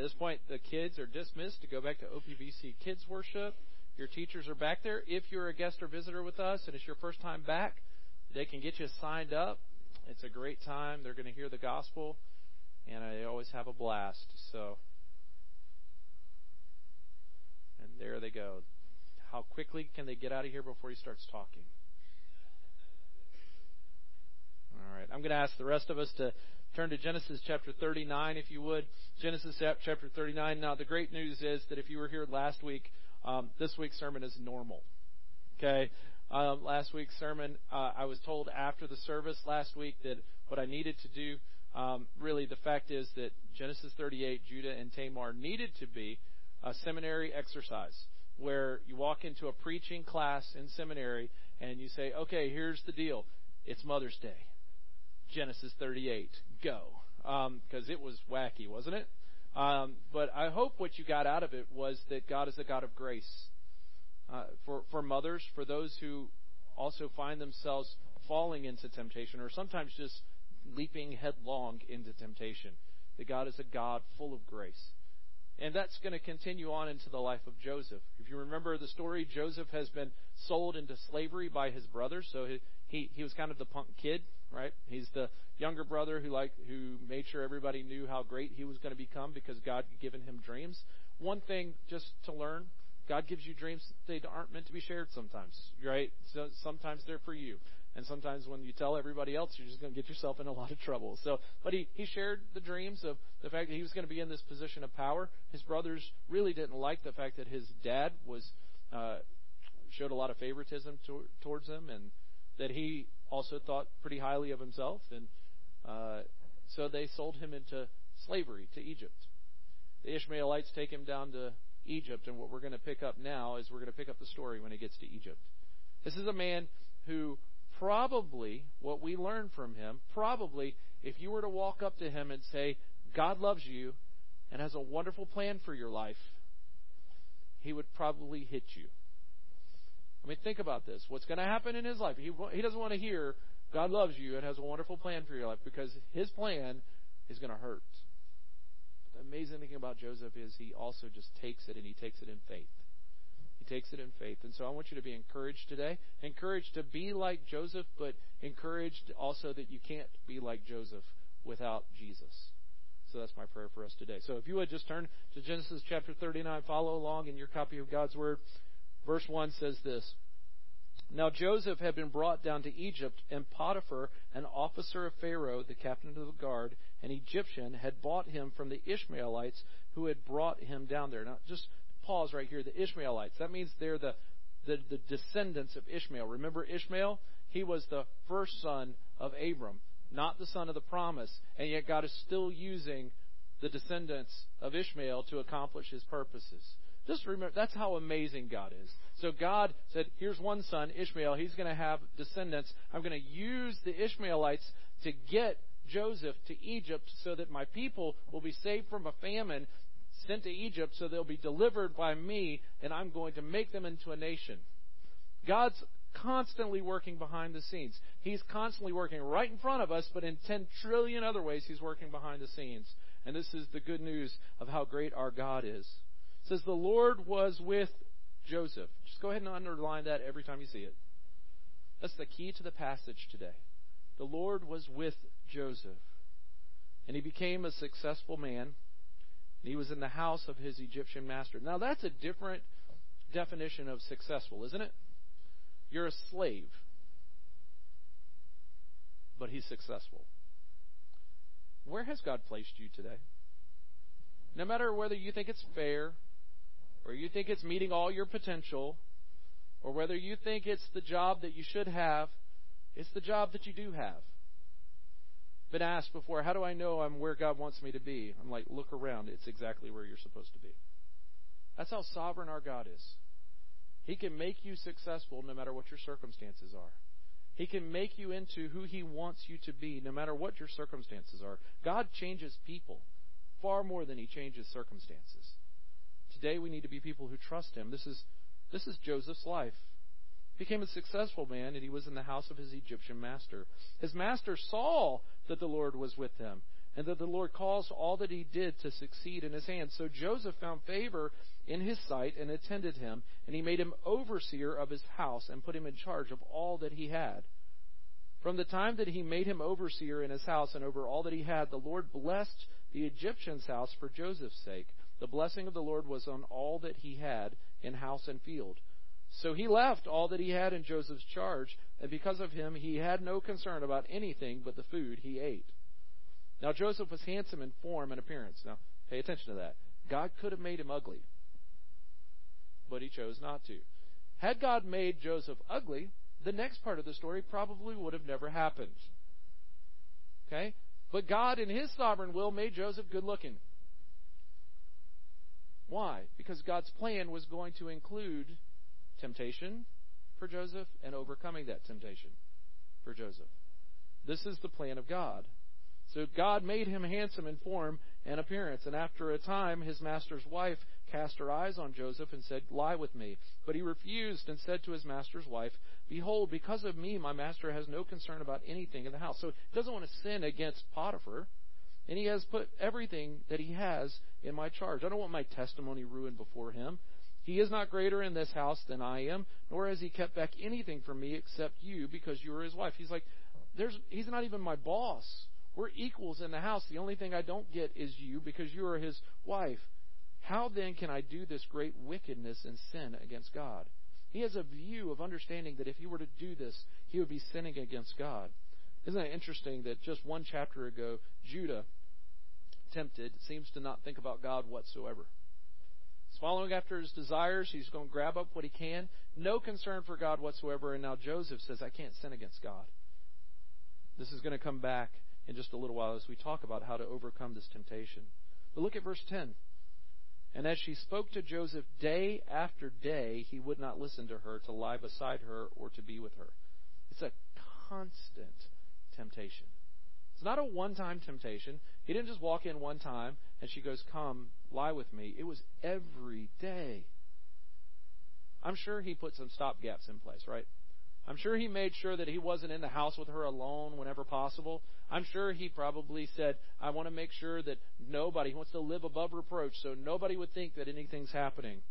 at this point, the kids are dismissed to go back to OPBC Kids Worship. Your teachers are back there. If you're a guest or visitor with us and it's your first time back, they can get you signed up. It's a great time. They're going to hear the gospel, and I always have a blast. So, and there they go. How quickly can they get out of here before he starts talking? All right. I'm going to ask the rest of us to turn to Genesis chapter 39, if you would. Genesis chapter 39. Now, the great news is that if you were here last week, um, this week's sermon is normal. Okay? Um, last week's sermon, uh, I was told after the service last week that what I needed to do, um, really, the fact is that Genesis 38, Judah and Tamar needed to be a seminary exercise where you walk into a preaching class in seminary and you say, okay, here's the deal. It's Mother's Day. Genesis 38. Go. Because um, it was wacky, wasn't it? Um, but I hope what you got out of it was that God is a God of grace. Uh, for, for mothers, for those who also find themselves falling into temptation, or sometimes just leaping headlong into temptation, that God is a God full of grace. And that's going to continue on into the life of Joseph. If you remember the story, Joseph has been sold into slavery by his brothers. So he, he, he was kind of the punk kid, right? He's the younger brother who like who made sure everybody knew how great he was going to become because God had given him dreams. One thing just to learn, God gives you dreams they aren't meant to be shared sometimes, right? So sometimes they're for you. And sometimes when you tell everybody else, you're just going to get yourself in a lot of trouble. So, but he, he shared the dreams of the fact that he was going to be in this position of power. His brothers really didn't like the fact that his dad was, uh, showed a lot of favoritism to, towards him and that he also thought pretty highly of himself. And, uh, so they sold him into slavery to Egypt. The Ishmaelites take him down to Egypt, and what we're going to pick up now is we're going to pick up the story when he gets to Egypt. This is a man who probably, what we learn from him, probably, if you were to walk up to him and say, God loves you and has a wonderful plan for your life, he would probably hit you. I mean, think about this. What's going to happen in his life? He, he doesn't want to hear, God loves you and has a wonderful plan for your life because his plan is going to hurt. But the amazing thing about Joseph is he also just takes it and he takes it in faith. He takes it in faith. And so I want you to be encouraged today. Encouraged to be like Joseph, but encouraged also that you can't be like Joseph without Jesus. So that's my prayer for us today. So if you would just turn to Genesis chapter 39, follow along in your copy of God's Word. Verse 1 says this Now Joseph had been brought down to Egypt, and Potiphar, an officer of Pharaoh, the captain of the guard, an Egyptian, had bought him from the Ishmaelites who had brought him down there. Now, just pause right here. The Ishmaelites. That means they're the, the, the descendants of Ishmael. Remember Ishmael? He was the first son of Abram, not the son of the promise. And yet God is still using the descendants of Ishmael to accomplish his purposes. Just remember, that's how amazing God is. So God said, here's one son, Ishmael. He's going to have descendants. I'm going to use the Ishmaelites to get Joseph to Egypt so that my people will be saved from a famine sent to Egypt so they'll be delivered by me, and I'm going to make them into a nation. God's constantly working behind the scenes. He's constantly working right in front of us, but in 10 trillion other ways, He's working behind the scenes. And this is the good news of how great our God is. Says, The Lord was with Joseph. Just go ahead and underline that every time you see it. That's the key to the passage today. The Lord was with Joseph. And he became a successful man he was in the house of his Egyptian master. Now, that's a different definition of successful, isn't it? You're a slave, but he's successful. Where has God placed you today? No matter whether you think it's fair, or you think it's meeting all your potential, or whether you think it's the job that you should have, it's the job that you do have been asked before, how do I know I'm where God wants me to be? I'm like, look around. It's exactly where you're supposed to be. That's how sovereign our God is. He can make you successful no matter what your circumstances are. He can make you into who He wants you to be no matter what your circumstances are. God changes people far more than He changes circumstances. Today we need to be people who trust Him. This is, this is Joseph's life He became a successful man, and he was in the house of his Egyptian master. His master saw that the Lord was with him, and that the Lord caused all that he did to succeed in his hand. So Joseph found favor in his sight and attended him, and he made him overseer of his house and put him in charge of all that he had. From the time that he made him overseer in his house and over all that he had, the Lord blessed the Egyptian's house for Joseph's sake. The blessing of the Lord was on all that he had in house and field. So he left all that he had in Joseph's charge, and because of him he had no concern about anything but the food he ate. Now Joseph was handsome in form and appearance. Now, pay attention to that. God could have made him ugly, but he chose not to. Had God made Joseph ugly, the next part of the story probably would have never happened. Okay? But God, in His sovereign will, made Joseph good looking. Why? Because God's plan was going to include temptation for Joseph and overcoming that temptation for Joseph. This is the plan of God. So God made him handsome in form and appearance. And after a time, his master's wife cast her eyes on Joseph and said, Lie with me. But he refused and said to his master's wife, Behold, because of me, my master has no concern about anything in the house. So he doesn't want to sin against Potiphar. And he has put everything that he has in my charge. I don't want my testimony ruined before him. He is not greater in this house than I am, nor has he kept back anything from me except you because you are his wife. He's like, there's, he's not even my boss. We're equals in the house. The only thing I don't get is you because you are his wife. How then can I do this great wickedness and sin against God? He has a view of understanding that if he were to do this, he would be sinning against God. Isn't it interesting that just one chapter ago, Judah, tempted, seems to not think about God whatsoever? He's following after his desires. He's going to grab up what he can. No concern for God whatsoever. And now Joseph says, I can't sin against God. This is going to come back in just a little while as we talk about how to overcome this temptation. But look at verse 10. And as she spoke to Joseph day after day, he would not listen to her to lie beside her or to be with her. It's a constant temptation. It's not a one time temptation. He didn't just walk in one time and she goes, Come, lie with me. It was every day. I'm sure he put some stopgaps in place, right? I'm sure he made sure that he wasn't in the house with her alone whenever possible. I'm sure he probably said, I want to make sure that nobody wants to live above reproach, so nobody would think that anything's happening.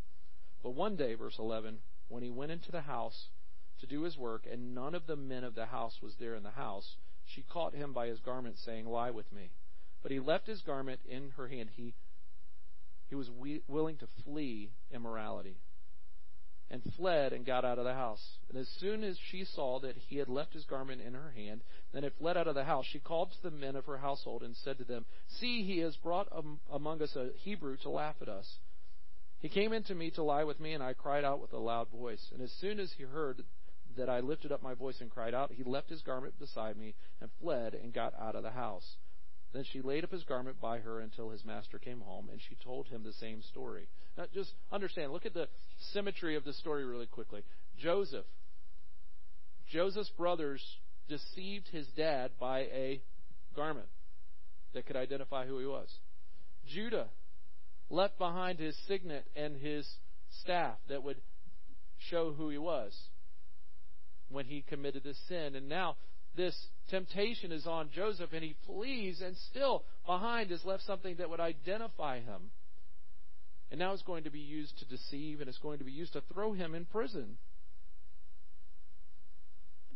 But one day, verse 11, when he went into the house to do his work, and none of the men of the house was there in the house, she caught him by his garment, saying, Lie with me. But he left his garment in her hand. He, he was we, willing to flee immorality and fled and got out of the house. And as soon as she saw that he had left his garment in her hand, and had fled out of the house, she called to the men of her household and said to them, See, he has brought among us a Hebrew to laugh at us. He came in to me to lie with me, and I cried out with a loud voice. And as soon as he heard that I lifted up my voice and cried out, he left his garment beside me and fled and got out of the house. Then she laid up his garment by her until his master came home, and she told him the same story. Now, just understand, look at the symmetry of the story really quickly. Joseph. Joseph's brothers deceived his dad by a garment that could identify who he was. Judah left behind his signet and his staff that would show who he was when he committed this sin. And now this temptation is on Joseph and he flees, and still behind is left something that would identify him. And now it's going to be used to deceive, and it's going to be used to throw him in prison.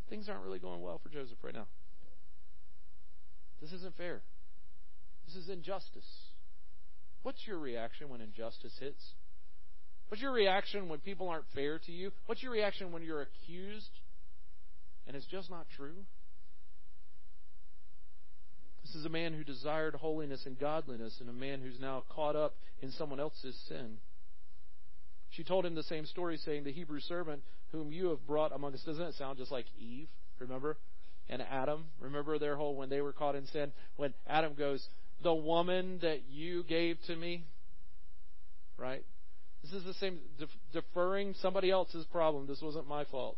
Things aren't really going well for Joseph right now. This isn't fair. This is injustice. What's your reaction when injustice hits? What's your reaction when people aren't fair to you? What's your reaction when you're accused and it's just not true? This is a man who desired holiness and godliness, and a man who's now caught up in someone else's sin. She told him the same story, saying, The Hebrew servant whom you have brought among us. Doesn't it sound just like Eve? Remember? And Adam. Remember their whole, when they were caught in sin? When Adam goes, The woman that you gave to me? Right? This is the same, deferring somebody else's problem. This wasn't my fault.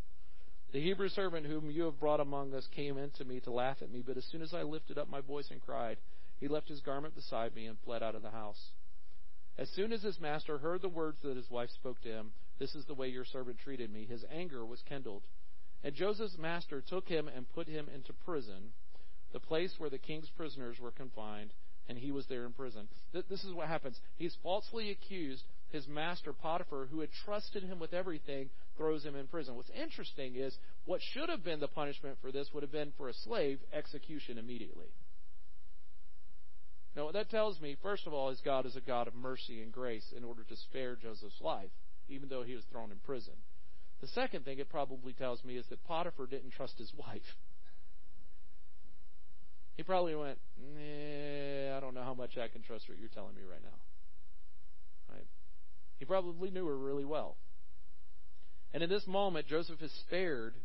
The Hebrew servant whom you have brought among us came in to me to laugh at me, but as soon as I lifted up my voice and cried, he left his garment beside me and fled out of the house. As soon as his master heard the words that his wife spoke to him, This is the way your servant treated me, his anger was kindled. And Joseph's master took him and put him into prison, the place where the king's prisoners were confined, and he was there in prison. This is what happens. He's falsely accused. His master, Potiphar, who had trusted him with everything, throws him in prison. What's interesting is what should have been the punishment for this would have been for a slave, execution immediately. Now, what that tells me, first of all, is God is a God of mercy and grace in order to spare Joseph's life, even though he was thrown in prison. The second thing it probably tells me is that Potiphar didn't trust his wife. He probably went, nah, I don't know how much I can trust what you're telling me right now. Right? He probably knew her really well. And in this moment, Joseph is spared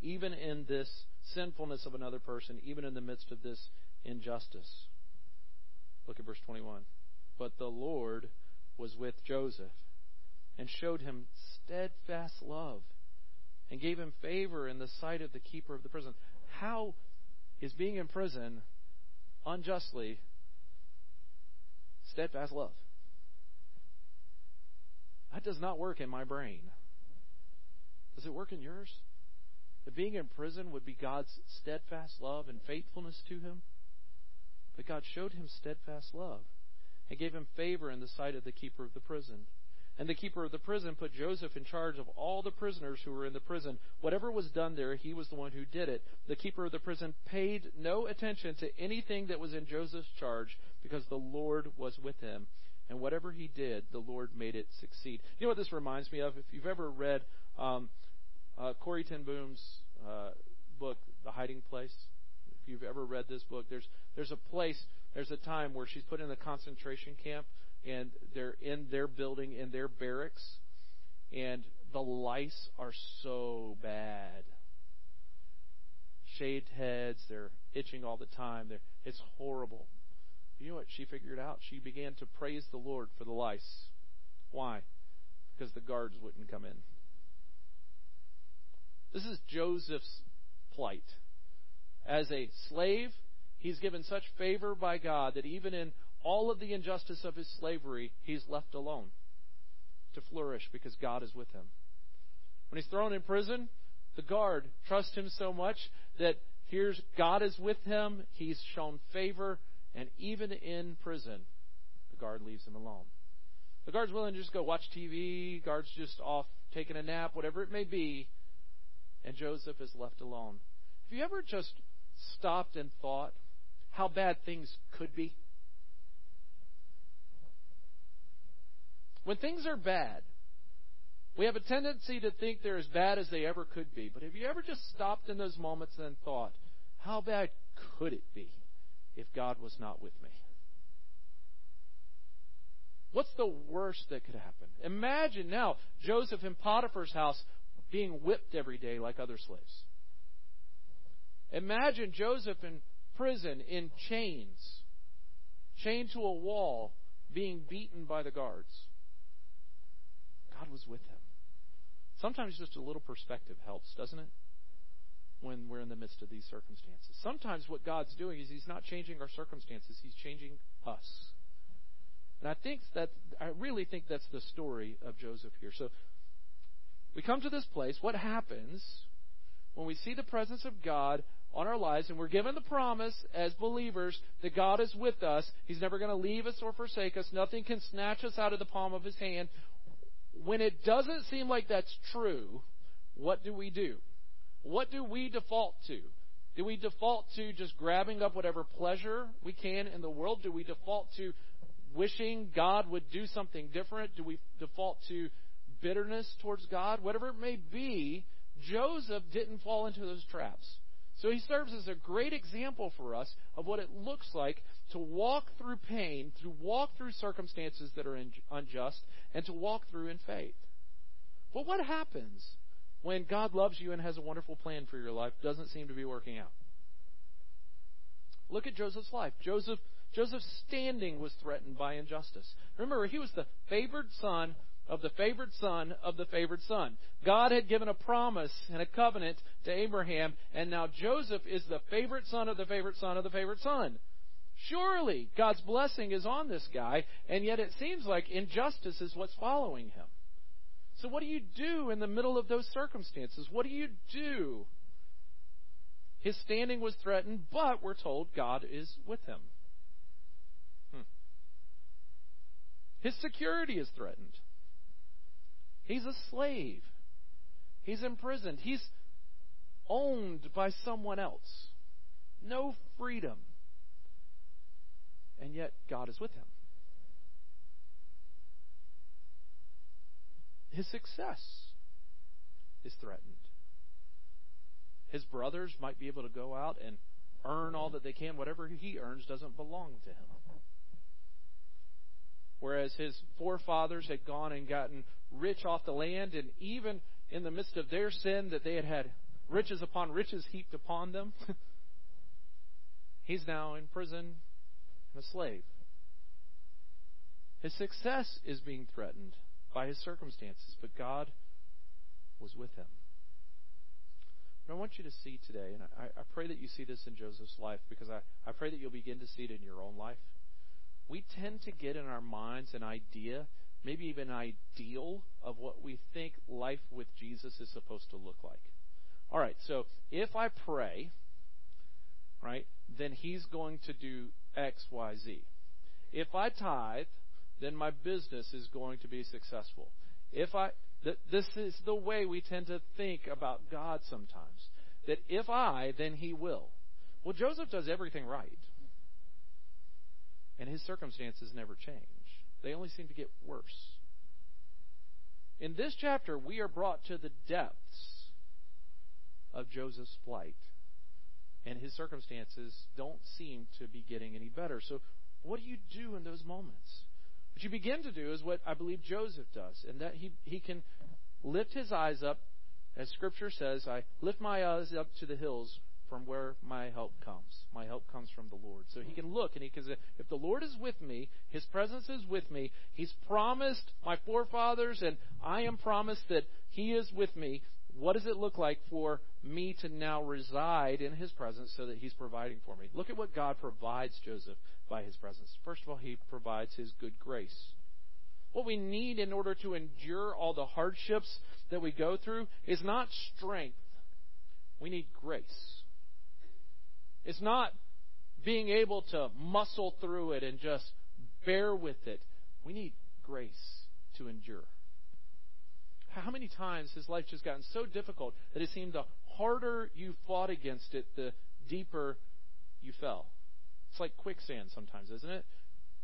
even in this sinfulness of another person, even in the midst of this injustice. Look at verse 21. But the Lord was with Joseph and showed him steadfast love and gave him favor in the sight of the keeper of the prison. How is being in prison unjustly steadfast love. That does not work in my brain. Does it work in yours? That being in prison would be God's steadfast love and faithfulness to him? But God showed him steadfast love and gave him favor in the sight of the keeper of the prison. And the keeper of the prison put Joseph in charge of all the prisoners who were in the prison. Whatever was done there, he was the one who did it. The keeper of the prison paid no attention to anything that was in Joseph's charge because the Lord was with him. And whatever he did, the Lord made it succeed. You know what this reminds me of? If you've ever read um, uh, Corrie ten Boom's uh, book, The Hiding Place, if you've ever read this book, there's there's a place, there's a time where she's put in a concentration camp and they're in their building, in their barracks, and the lice are so bad. Shaved heads, they're itching all the time. They're, it's horrible. You know what she figured out? She began to praise the Lord for the lice. Why? Because the guards wouldn't come in. This is Joseph's plight. As a slave, he's given such favor by God that even in all of the injustice of his slavery, he's left alone to flourish because God is with him. When he's thrown in prison, the guard trusts him so much that here's God is with him, he's shown favor, and even in prison, the guard leaves him alone. The guard's willing to just go watch TV, guard's just off taking a nap, whatever it may be, and Joseph is left alone. Have you ever just stopped and thought how bad things could be? When things are bad, we have a tendency to think they're as bad as they ever could be. But have you ever just stopped in those moments and thought, how bad could it be if God was not with me? What's the worst that could happen? Imagine now Joseph in Potiphar's house being whipped every day like other slaves. Imagine Joseph in prison in chains, chained to a wall, being beaten by the guards. God was with him. Sometimes just a little perspective helps, doesn't it? When we're in the midst of these circumstances. Sometimes what God's doing is He's not changing our circumstances, He's changing us. And I think that, I really think that's the story of Joseph here. So, we come to this place. What happens when we see the presence of God on our lives and we're given the promise as believers that God is with us? He's never going to leave us or forsake us. Nothing can snatch us out of the palm of His hand when it doesn't seem like that's true, what do we do? What do we default to? Do we default to just grabbing up whatever pleasure we can in the world? Do we default to wishing God would do something different? Do we default to bitterness towards God? Whatever it may be, Joseph didn't fall into those traps. So he serves as a great example for us of what it looks like to walk through pain, to walk through circumstances that are unjust, and to walk through in faith. But what happens when God loves you and has a wonderful plan for your life doesn't seem to be working out? Look at Joseph's life. Joseph Joseph's standing was threatened by injustice. Remember, he was the favored son of the favored son of the favored son. God had given a promise and a covenant to Abraham, and now Joseph is the favorite son of the favorite son of the favorite son. Surely God's blessing is on this guy, and yet it seems like injustice is what's following him. So, what do you do in the middle of those circumstances? What do you do? His standing was threatened, but we're told God is with him. Hmm. His security is threatened. He's a slave. He's imprisoned. He's owned by someone else. No freedom. And yet, God is with him. His success is threatened. His brothers might be able to go out and earn all that they can. Whatever he earns doesn't belong to him. Whereas his forefathers had gone and gotten rich off the land, and even in the midst of their sin, that they had had riches upon riches heaped upon them, he's now in prison and a slave. His success is being threatened by his circumstances, but God was with him. But I want you to see today, and I, I pray that you see this in Joseph's life because I, I pray that you'll begin to see it in your own life. We tend to get in our minds an idea, maybe even an ideal, of what we think life with Jesus is supposed to look like. All right, so if I pray, right, then he's going to do X, Y, Z. If I tithe, then my business is going to be successful. If I th- this is the way we tend to think about God sometimes. That if I, then he will. Well, Joseph does everything right. And his circumstances never change. They only seem to get worse. In this chapter, we are brought to the depths of Joseph's plight. And his circumstances don't seem to be getting any better. So, what do you do in those moments? What you begin to do is what I believe Joseph does, and that he, he can lift his eyes up, as Scripture says, I lift my eyes up to the hills from where my help comes. My help comes from the Lord. So he can look and he can say, if the Lord is with me, his presence is with me, he's promised my forefathers, and I am promised that he is with me. What does it look like for me to now reside in his presence so that he's providing for me? Look at what God provides Joseph by his presence. First of all, he provides his good grace. What we need in order to endure all the hardships that we go through is not strength. We need grace. It's not being able to muscle through it and just bear with it. We need grace to endure. How many times has life just gotten so difficult that it seemed the harder you fought against it, the deeper you fell? It's like quicksand sometimes, isn't it?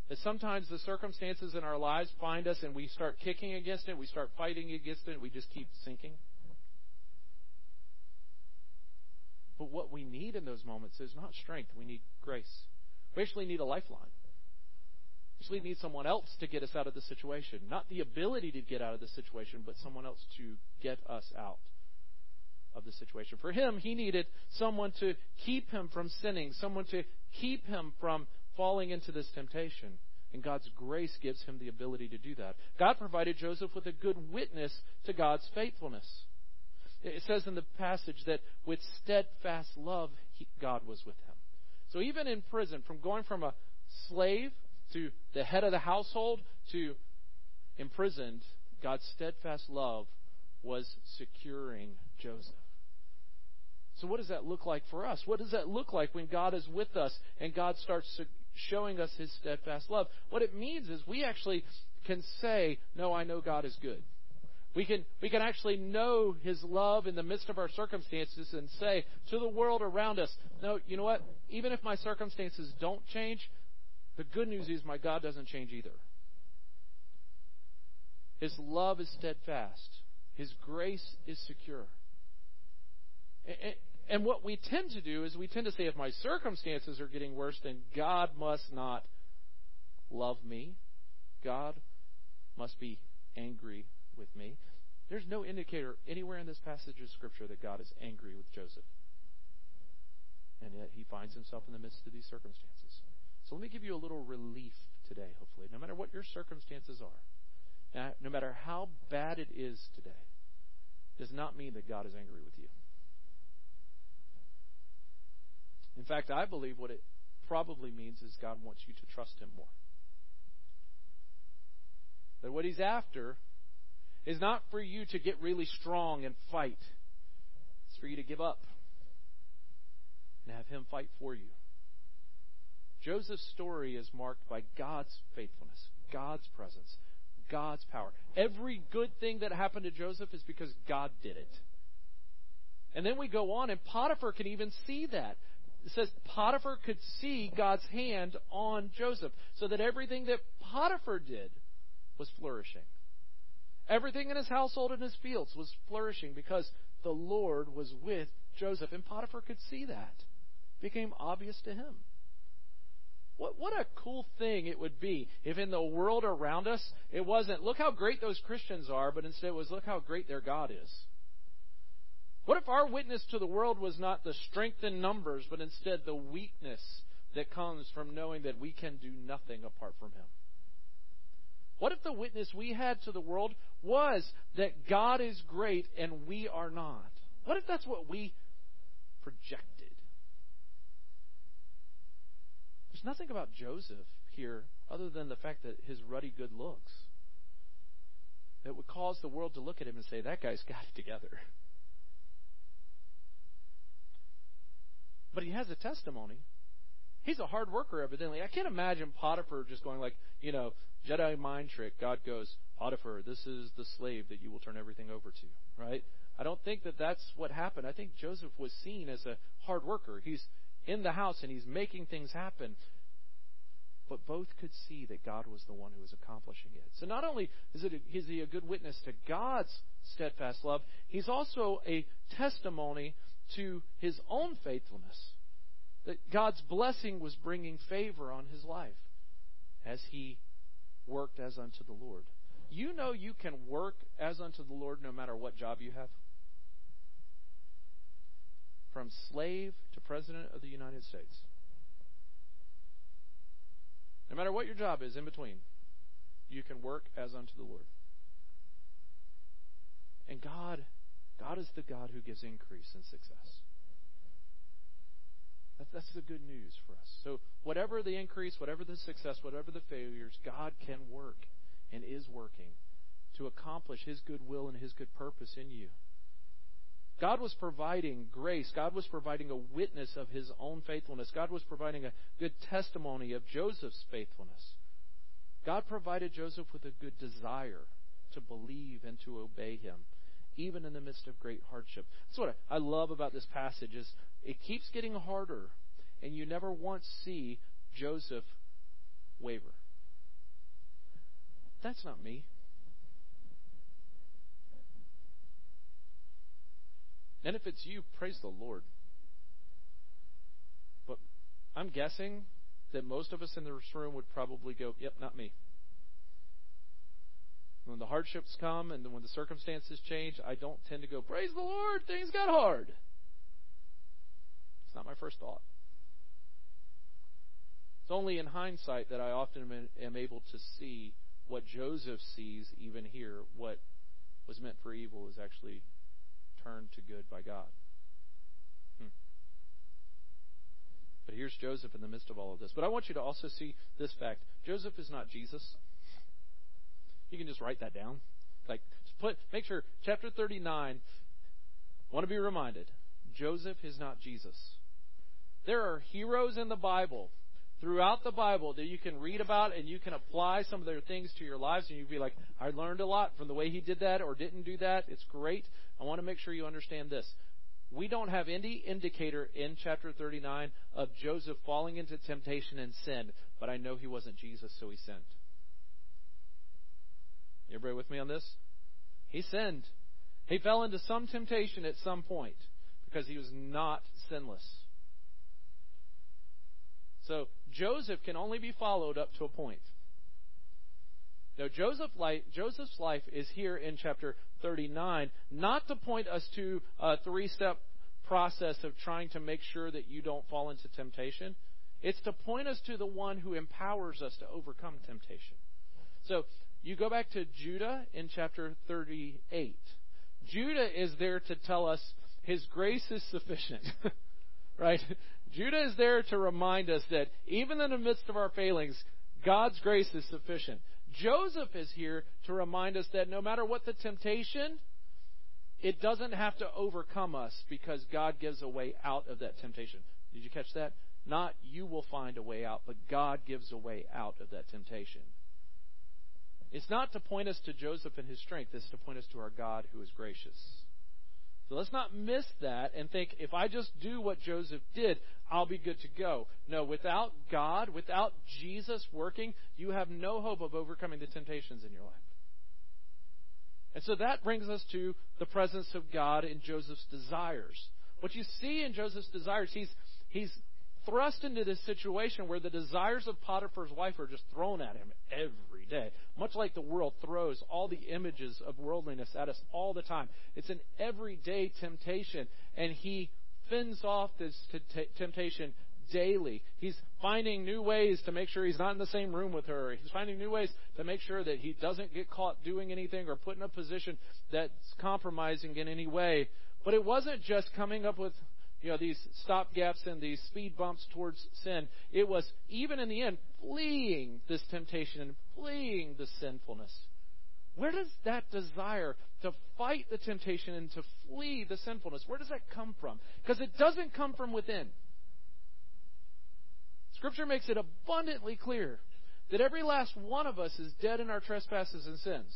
That sometimes the circumstances in our lives find us and we start kicking against it, we start fighting against it, we just keep sinking. But what we need in those moments is not strength, we need grace. We actually need a lifeline. We actually need someone else to get us out of the situation. Not the ability to get out of the situation, but someone else to get us out of the situation. For him, he needed someone to keep him from sinning, someone to keep him from falling into this temptation. And God's grace gives him the ability to do that. God provided Joseph with a good witness to God's faithfulness. It says in the passage that with steadfast love, he, God was with him. So even in prison, from going from a slave to the head of the household to imprisoned, God's steadfast love was securing Joseph. So, what does that look like for us? What does that look like when God is with us and God starts showing us his steadfast love? What it means is we actually can say, No, I know God is good. We can, we can actually know His love in the midst of our circumstances and say to the world around us, No, you know what? Even if my circumstances don't change, the good news is my God doesn't change either. His love is steadfast, His grace is secure. And what we tend to do is we tend to say, if my circumstances are getting worse, then God must not love me. God must be angry with me. There's no indicator anywhere in this passage of Scripture that God is angry with Joseph. And yet he finds himself in the midst of these circumstances. So let me give you a little relief today, hopefully. No matter what your circumstances are, no matter how bad it is today, does not mean that God is angry with you. In fact, I believe what it probably means is God wants you to trust Him more. That what He's after is not for you to get really strong and fight, it's for you to give up and have Him fight for you. Joseph's story is marked by God's faithfulness, God's presence, God's power. Every good thing that happened to Joseph is because God did it. And then we go on, and Potiphar can even see that. It says Potiphar could see God's hand on Joseph, so that everything that Potiphar did was flourishing. Everything in his household and his fields was flourishing because the Lord was with Joseph. And Potiphar could see that. It became obvious to him. What, what a cool thing it would be if in the world around us it wasn't, look how great those Christians are, but instead it was, look how great their God is. What if our witness to the world was not the strength in numbers, but instead the weakness that comes from knowing that we can do nothing apart from Him? What if the witness we had to the world was that God is great and we are not? What if that's what we projected? There's nothing about Joseph here other than the fact that his ruddy good looks that would cause the world to look at him and say, that guy's got it together. But he has a testimony. He's a hard worker, evidently. I can't imagine Potiphar just going like, you know, Jedi mind trick. God goes, Potiphar, this is the slave that you will turn everything over to, right? I don't think that that's what happened. I think Joseph was seen as a hard worker. He's in the house and he's making things happen. But both could see that God was the one who was accomplishing it. So not only is, it a, is he a good witness to God's steadfast love, he's also a testimony to his own faithfulness. That God's blessing was bringing favor on his life as he worked as unto the Lord. You know you can work as unto the Lord no matter what job you have? From slave to President of the United States. No matter what your job is in between, you can work as unto the Lord. And God, God is the God who gives increase and success. That's the good news for us. So, whatever the increase, whatever the success, whatever the failures, God can work and is working to accomplish His good will and His good purpose in you. God was providing grace. God was providing a witness of His own faithfulness. God was providing a good testimony of Joseph's faithfulness. God provided Joseph with a good desire to believe and to obey Him, even in the midst of great hardship. That's what I love about this passage is it keeps getting harder, and you never once see Joseph waver. That's not me. And if it's you, praise the Lord. But I'm guessing that most of us in this room would probably go, yep, not me. When the hardships come and when the circumstances change, I don't tend to go, praise the Lord, things got hard. It's not my first thought. It's only in hindsight that I often am able to see what Joseph sees even here. What was meant for evil is actually turned to good by God. Hmm. But here's Joseph in the midst of all of this. But I want you to also see this fact Joseph is not Jesus. You can just write that down. Like, put, make sure, chapter 39, want to be reminded Joseph is not Jesus. There are heroes in the Bible throughout the Bible that you can read about and you can apply some of their things to your lives and you'd be like, I learned a lot from the way he did that or didn't do that. It's great. I want to make sure you understand this. We don't have any indicator in chapter 39 of Joseph falling into temptation and sin, but I know he wasn't Jesus, so he sinned. Everybody with me on this? He sinned. He fell into some temptation at some point because he was not sinless. So Joseph can only be followed up to a point. Now, Joseph Joseph's life is here in chapter 39, not to point us to a three step process of trying to make sure that you don't fall into temptation. It's to point us to the one who empowers us to overcome temptation. So, you go back to Judah in chapter 38. Judah is there to tell us his grace is sufficient. right? Judah is there to remind us that even in the midst of our failings, God's grace is sufficient. Joseph is here to remind us that no matter what the temptation, it doesn't have to overcome us because God gives a way out of that temptation. Did you catch that? Not you will find a way out, but God gives a way out of that temptation. It's not to point us to Joseph and his strength, it's to point us to our God who is gracious. So let's not miss that and think if I just do what Joseph did, I'll be good to go. No, without God, without Jesus working, you have no hope of overcoming the temptations in your life. And so that brings us to the presence of God in Joseph's desires. What you see in Joseph's desires, he's, he's thrust into this situation where the desires of Potiphar's wife are just thrown at him every day. Much like the world throws all the images of worldliness at us all the time. It's an everyday temptation, and he fends off this t- temptation daily. He's finding new ways to make sure he's not in the same room with her. He's finding new ways to make sure that he doesn't get caught doing anything or put in a position that's compromising in any way. But it wasn't just coming up with you know, these stop gaps and these speed bumps towards sin. It was, even in the end, fleeing this temptation and fleeing the sinfulness. Where does that desire to fight the temptation and to flee the sinfulness, where does that come from? Because it doesn't come from within. Scripture makes it abundantly clear that every last one of us is dead in our trespasses and sins.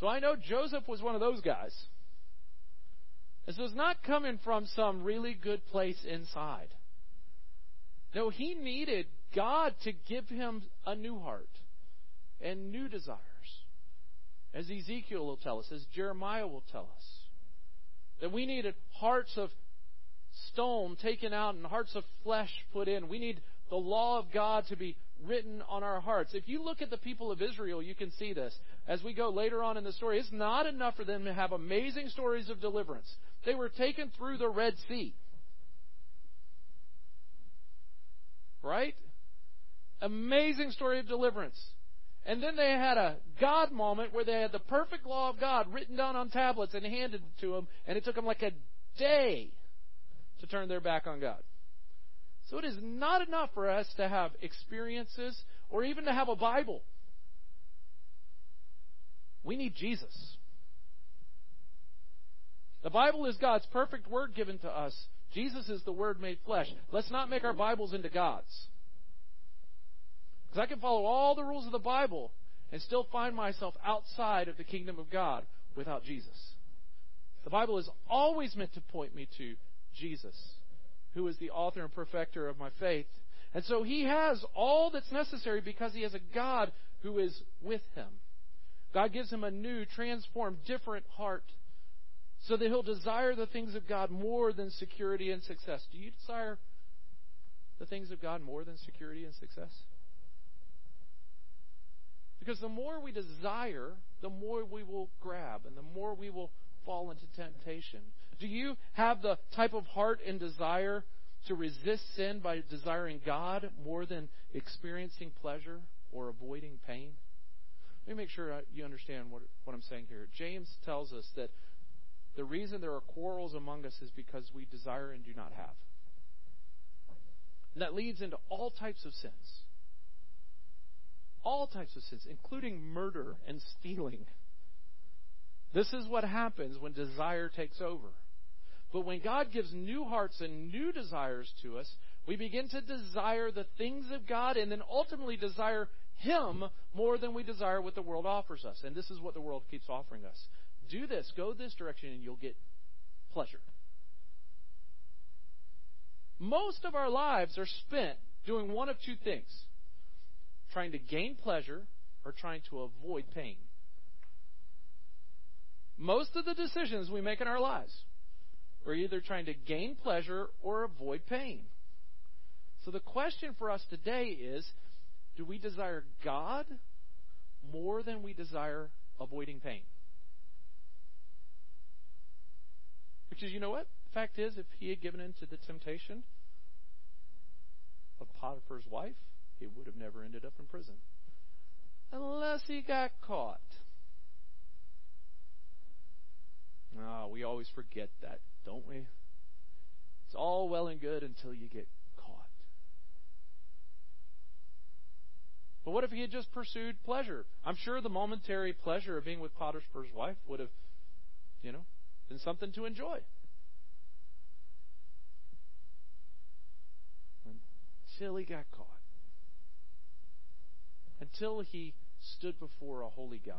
So I know Joseph was one of those guys. This was not coming from some really good place inside. No, he needed God to give him a new heart and new desires. As Ezekiel will tell us, as Jeremiah will tell us. That we needed hearts of stone taken out and hearts of flesh put in. We need the law of God to be written on our hearts. If you look at the people of Israel, you can see this. As we go later on in the story, it's not enough for them to have amazing stories of deliverance. They were taken through the Red Sea. Right? Amazing story of deliverance. And then they had a God moment where they had the perfect law of God written down on tablets and handed to them, and it took them like a day to turn their back on God. So it is not enough for us to have experiences or even to have a Bible. We need Jesus. The Bible is God's perfect word given to us. Jesus is the Word made flesh. Let's not make our Bibles into gods. Because I can follow all the rules of the Bible and still find myself outside of the kingdom of God without Jesus. The Bible is always meant to point me to Jesus, who is the author and perfecter of my faith. And so he has all that's necessary because he has a God who is with him. God gives him a new, transformed, different heart so that he'll desire the things of God more than security and success. Do you desire the things of God more than security and success? Because the more we desire, the more we will grab and the more we will fall into temptation. Do you have the type of heart and desire to resist sin by desiring God more than experiencing pleasure or avoiding pain? Let me make sure you understand what, what I'm saying here. James tells us that the reason there are quarrels among us is because we desire and do not have. And that leads into all types of sins. All types of sins, including murder and stealing. This is what happens when desire takes over. But when God gives new hearts and new desires to us, we begin to desire the things of God and then ultimately desire Him more than we desire what the world offers us. And this is what the world keeps offering us do this, go this direction, and you'll get pleasure. Most of our lives are spent doing one of two things trying to gain pleasure or trying to avoid pain. Most of the decisions we make in our lives, we're either trying to gain pleasure or avoid pain. So the question for us today is do we desire God more than we desire avoiding pain? Because you know what? The fact is, if he had given in to the temptation of Potiphar's wife, he would have never ended up in prison. Unless he got caught. Ah, oh, we always forget that, don't we? It's all well and good until you get caught. But what if he had just pursued pleasure? I'm sure the momentary pleasure of being with Potiphar's wife would have, you know, been something to enjoy. Until he got caught. Until he stood before a holy God.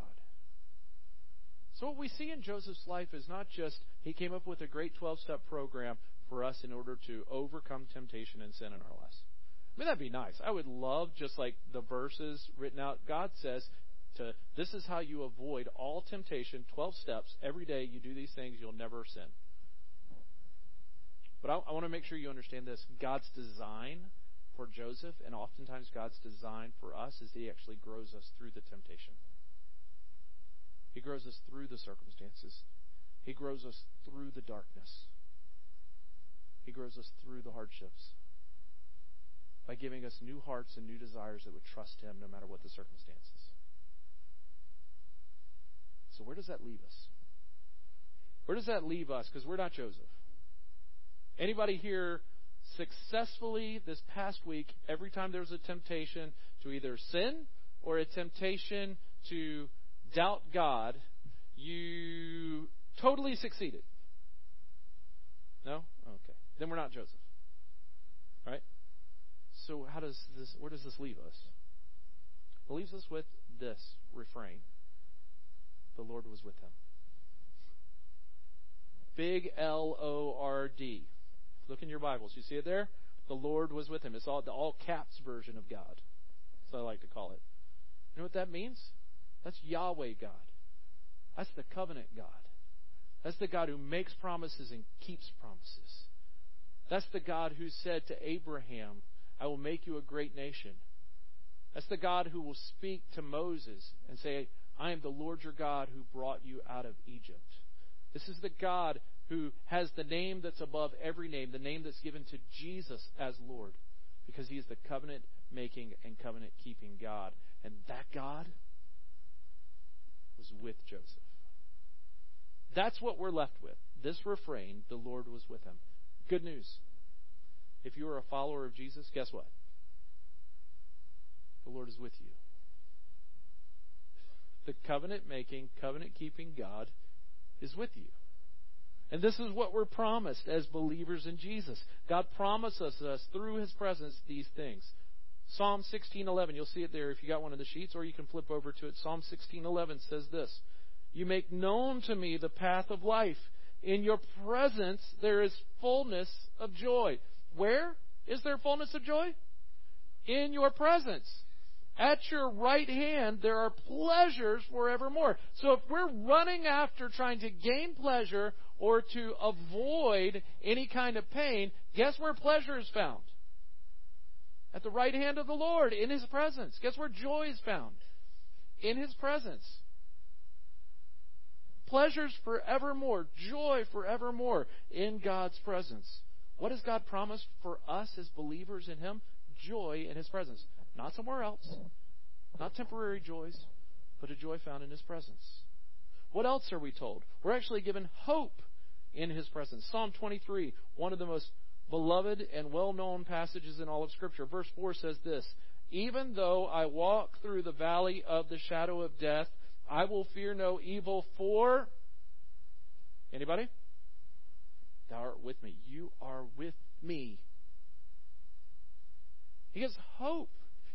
So, what we see in Joseph's life is not just he came up with a great 12 step program for us in order to overcome temptation and sin in our lives. I mean, that'd be nice. I would love just like the verses written out. God says, to this is how you avoid all temptation 12 steps every day you do these things you'll never sin but I, I want to make sure you understand this god's design for joseph and oftentimes god's design for us is that he actually grows us through the temptation he grows us through the circumstances he grows us through the darkness he grows us through the hardships by giving us new hearts and new desires that would trust him no matter what the circumstances so where does that leave us? Where does that leave us? Because we're not Joseph. Anybody here successfully this past week, every time there was a temptation to either sin or a temptation to doubt God, you totally succeeded? No? Okay. Then we're not Joseph. Right? So how does this where does this leave us? It leaves us with this refrain the Lord was with him. Big L O R D. Look in your Bibles. You see it there? The Lord was with him. It's all the all caps version of God. So I like to call it. You know what that means? That's Yahweh God. That's the covenant God. That's the God who makes promises and keeps promises. That's the God who said to Abraham, I will make you a great nation. That's the God who will speak to Moses and say, I am the Lord your God who brought you out of Egypt. This is the God who has the name that's above every name, the name that's given to Jesus as Lord, because he is the covenant making and covenant keeping God. And that God with Joseph. That's what we're left with. This refrain, the Lord was with him. Good news. If you are a follower of Jesus, guess what? The Lord is with you the covenant making, covenant keeping God is with you. And this is what we're promised as believers in Jesus. God promises us through his presence these things. Psalm 16:11, you'll see it there if you got one of the sheets or you can flip over to it. Psalm 16:11 says this: "You make known to me the path of life. In your presence there is fullness of joy." Where is there fullness of joy? In your presence. At your right hand, there are pleasures forevermore. So if we're running after trying to gain pleasure or to avoid any kind of pain, guess where pleasure is found? At the right hand of the Lord, in His presence. Guess where joy is found? In His presence. Pleasures forevermore, joy forevermore in God's presence. What has God promised for us as believers in Him? Joy in His presence. Not somewhere else. Not temporary joys, but a joy found in His presence. What else are we told? We're actually given hope in His presence. Psalm 23, one of the most beloved and well known passages in all of Scripture. Verse 4 says this Even though I walk through the valley of the shadow of death, I will fear no evil for. Anybody? Thou art with me. You are with me. He gives hope.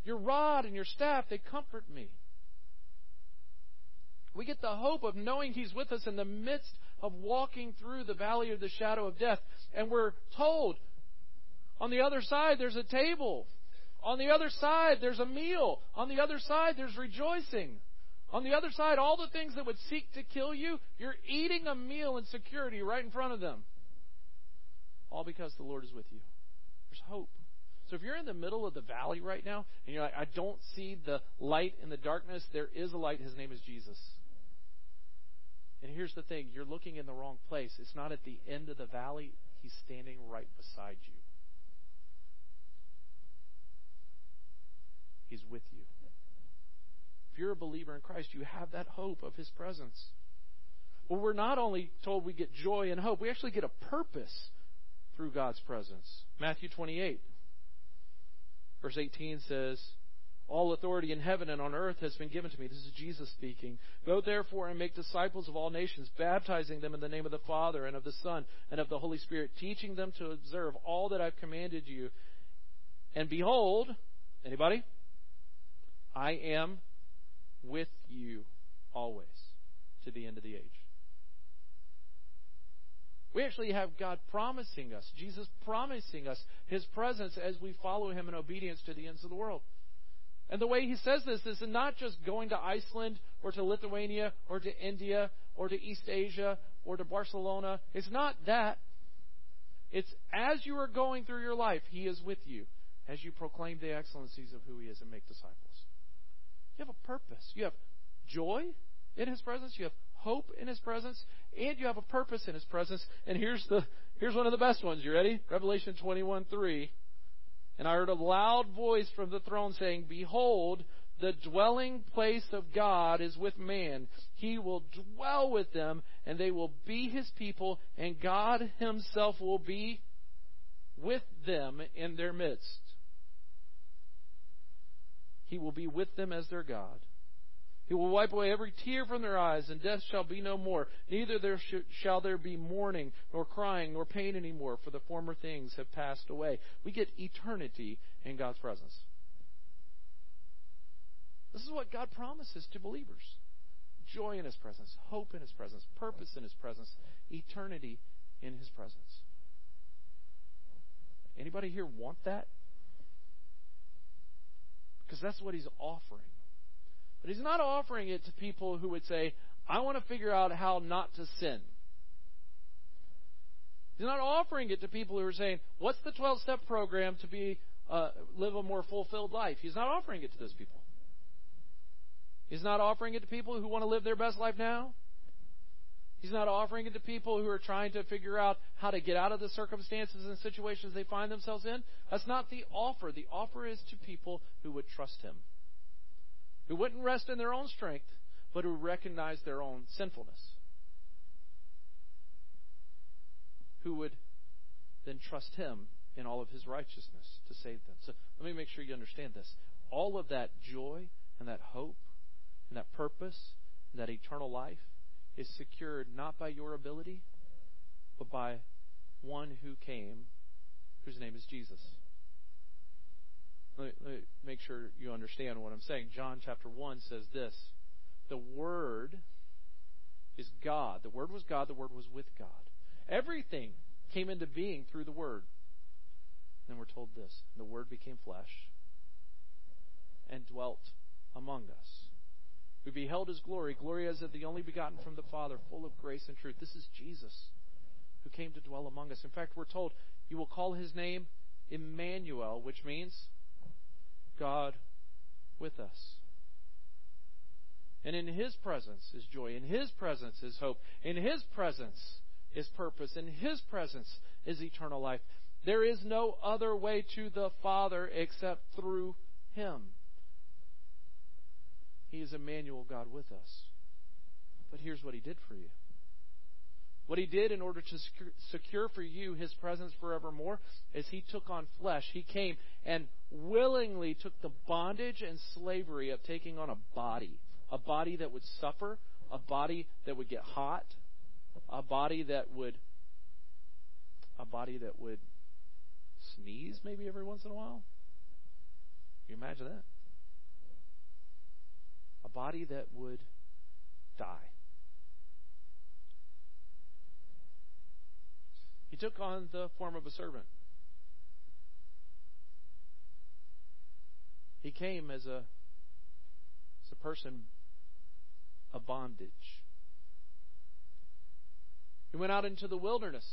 Your rod and your staff, they comfort me. We get the hope of knowing He's with us in the midst of walking through the valley of the shadow of death. And we're told on the other side there's a table. On the other side there's a meal. On the other side there's rejoicing. On the other side, all the things that would seek to kill you, you're eating a meal in security right in front of them. All because the Lord is with you. There's hope. So if you're in the middle of the valley right now and you're like, I don't see the light in the darkness, there is a light. His name is Jesus. And here's the thing you're looking in the wrong place. It's not at the end of the valley, He's standing right beside you. He's with you. If you're a believer in Christ, you have that hope of His presence. Well, we're not only told we get joy and hope, we actually get a purpose through God's presence. Matthew 28. Verse 18 says, All authority in heaven and on earth has been given to me. This is Jesus speaking. Go therefore and make disciples of all nations, baptizing them in the name of the Father and of the Son and of the Holy Spirit, teaching them to observe all that I've commanded you. And behold, anybody? I am with you always to the end of the age. We actually have God promising us, Jesus promising us His presence as we follow Him in obedience to the ends of the world. And the way He says this is not just going to Iceland or to Lithuania or to India or to East Asia or to Barcelona. It's not that. It's as you are going through your life, He is with you as you proclaim the excellencies of who He is and make disciples. You have a purpose. You have joy in His presence. You have hope in His presence, and you have a purpose in His presence. And here's the here's one of the best ones. You ready? Revelation 21 3. And I heard a loud voice from the throne saying, Behold, the dwelling place of God is with man. He will dwell with them, and they will be his people, and God himself will be with them in their midst. He will be with them as their God. He will wipe away every tear from their eyes, and death shall be no more. Neither there sh- shall there be mourning, nor crying, nor pain anymore, for the former things have passed away. We get eternity in God's presence. This is what God promises to believers joy in His presence, hope in His presence, purpose in His presence, eternity in His presence. Anybody here want that? Because that's what He's offering. But he's not offering it to people who would say, I want to figure out how not to sin. He's not offering it to people who are saying, What's the 12 step program to be uh, live a more fulfilled life? He's not offering it to those people. He's not offering it to people who want to live their best life now. He's not offering it to people who are trying to figure out how to get out of the circumstances and situations they find themselves in. That's not the offer. The offer is to people who would trust Him who wouldn't rest in their own strength, but who recognize their own sinfulness, who would then trust Him in all of His righteousness to save them. So let me make sure you understand this. All of that joy and that hope and that purpose and that eternal life is secured not by your ability, but by one who came, whose name is Jesus let me, let me make sure you understand what I'm saying. John chapter 1 says this The Word is God. The Word was God, the Word was with God. Everything came into being through the Word. Then we're told this the Word became flesh and dwelt among us. We beheld his glory, glory as of the only begotten from the Father, full of grace and truth. This is Jesus who came to dwell among us. In fact, we're told you will call his name Emmanuel, which means God with us. And in His presence is joy. In His presence is hope. In His presence is purpose. In His presence is eternal life. There is no other way to the Father except through Him. He is Emmanuel, God with us. But here's what He did for you. What he did in order to secure for you his presence forevermore is he took on flesh. He came and willingly took the bondage and slavery of taking on a body, a body that would suffer, a body that would get hot, a body that would a body that would sneeze maybe every once in a while. Can you imagine that? A body that would die. He took on the form of a servant. He came as a, as a person of bondage. He went out into the wilderness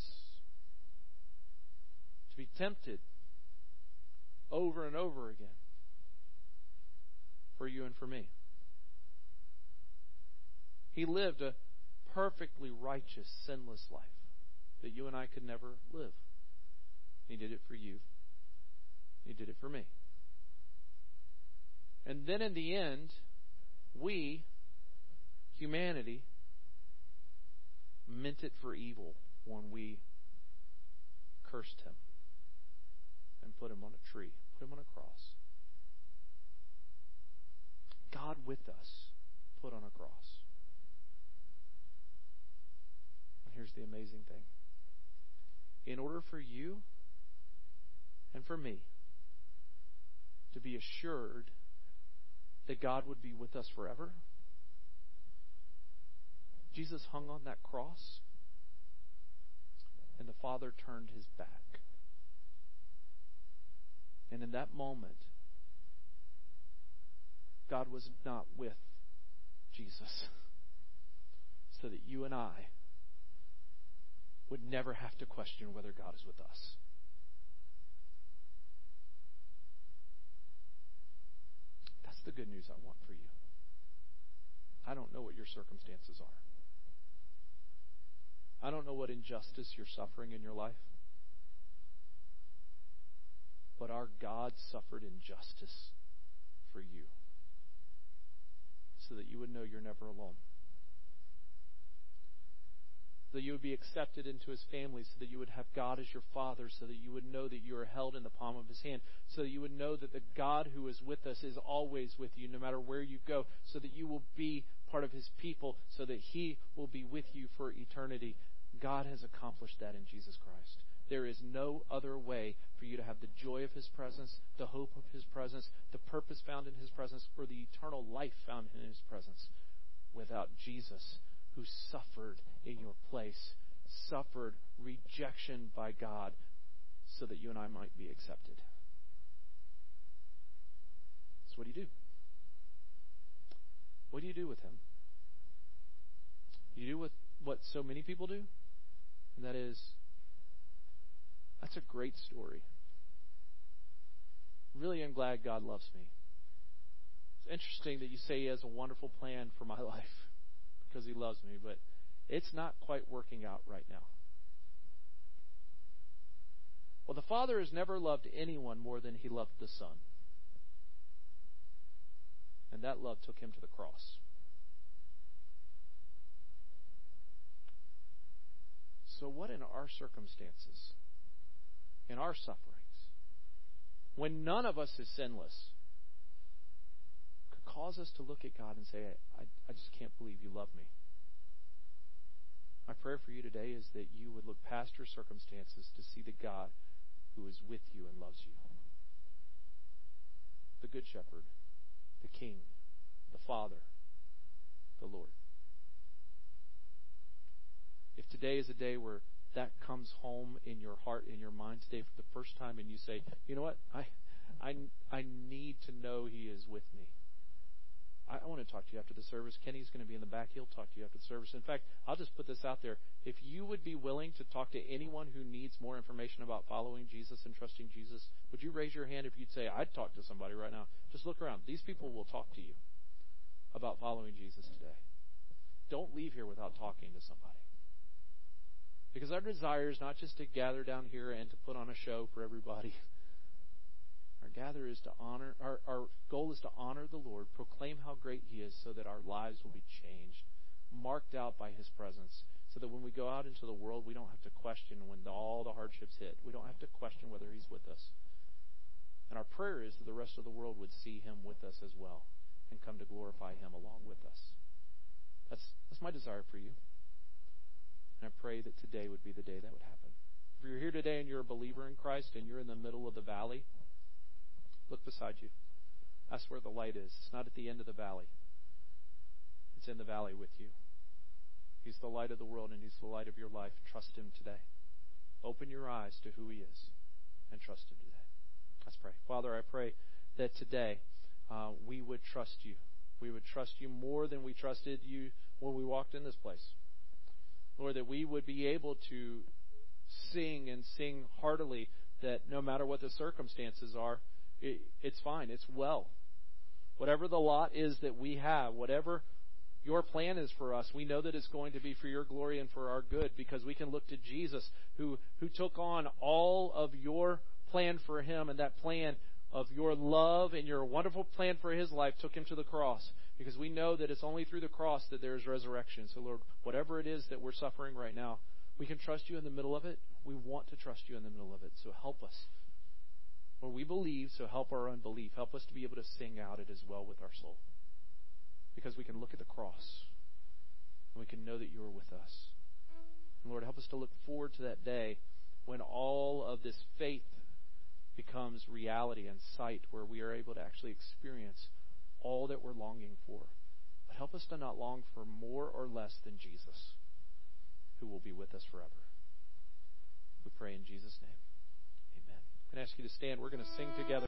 to be tempted over and over again for you and for me. He lived a perfectly righteous, sinless life that you and I could never live. He did it for you. He did it for me. And then in the end, we, humanity, meant it for evil when we cursed him and put him on a tree, put him on a cross. God with us put on a cross. And here's the amazing thing in order for you and for me to be assured that God would be with us forever? Jesus hung on that cross, and the Father turned his back. And in that moment, God was not with Jesus, so that you and I would never have to question whether God is with us. That's the good news I want for you. I don't know what your circumstances are. I don't know what injustice you're suffering in your life. But our God suffered injustice for you so that you would know you're never alone that you would be accepted into his family, so that you would have God as your father, so that you would know that you are held in the palm of his hand, so that you would know that the God who is with us is always with you, no matter where you go, so that you will be part of his people, so that he will be with you for eternity. God has accomplished that in Jesus Christ. There is no other way for you to have the joy of His presence, the hope of His presence, the purpose found in His presence, or the eternal life found in His presence without Jesus who suffered in your place, suffered rejection by God so that you and I might be accepted. So, what do you do? What do you do with him? You do with what so many people do, and that is that's a great story. Really, I'm glad God loves me. It's interesting that you say He has a wonderful plan for my life because He loves me, but it's not quite working out right now. Well, the Father has never loved anyone more than He loved the Son. And that love took Him to the cross. So, what in our circumstances, in our sufferings, when none of us is sinless, cause us to look at God and say, I, I just can't believe you love me. My prayer for you today is that you would look past your circumstances to see the God who is with you and loves you. The Good Shepherd, the King, the Father, the Lord. If today is a day where that comes home in your heart, in your mind today for the first time, and you say, you know what? I, I, I need to know He is with me. I, I want to talk to you after the service. Kenny's going to be in the back. He'll talk to you after the service. In fact, I'll just put this out there. If you would be willing to talk to anyone who needs more information about following Jesus and trusting Jesus, would you raise your hand if you'd say, I'd talk to somebody right now? Just look around. These people will talk to you about following Jesus today. Don't leave here without talking to somebody. Because our desire is not just to gather down here and to put on a show for everybody. Gather is to honor our, our goal is to honor the Lord, proclaim how great He is, so that our lives will be changed, marked out by His presence, so that when we go out into the world, we don't have to question when all the hardships hit. We don't have to question whether He's with us. And our prayer is that the rest of the world would see Him with us as well, and come to glorify Him along with us. That's that's my desire for you. And I pray that today would be the day that would happen. If you're here today and you're a believer in Christ and you're in the middle of the valley, Look beside you. That's where the light is. It's not at the end of the valley, it's in the valley with you. He's the light of the world, and He's the light of your life. Trust Him today. Open your eyes to who He is and trust Him today. Let's pray. Father, I pray that today uh, we would trust you. We would trust you more than we trusted you when we walked in this place. Lord, that we would be able to sing and sing heartily that no matter what the circumstances are, it, it's fine. It's well. Whatever the lot is that we have, whatever your plan is for us, we know that it's going to be for your glory and for our good because we can look to Jesus who, who took on all of your plan for him and that plan of your love and your wonderful plan for his life took him to the cross because we know that it's only through the cross that there is resurrection. So, Lord, whatever it is that we're suffering right now, we can trust you in the middle of it. We want to trust you in the middle of it. So help us. Lord, we believe, so help our unbelief. Help us to be able to sing out, It is well with our soul. Because we can look at the cross and we can know that you are with us. And Lord, help us to look forward to that day when all of this faith becomes reality and sight, where we are able to actually experience all that we're longing for. But help us to not long for more or less than Jesus, who will be with us forever. We pray in Jesus' name can ask you to stand. We're going to sing together.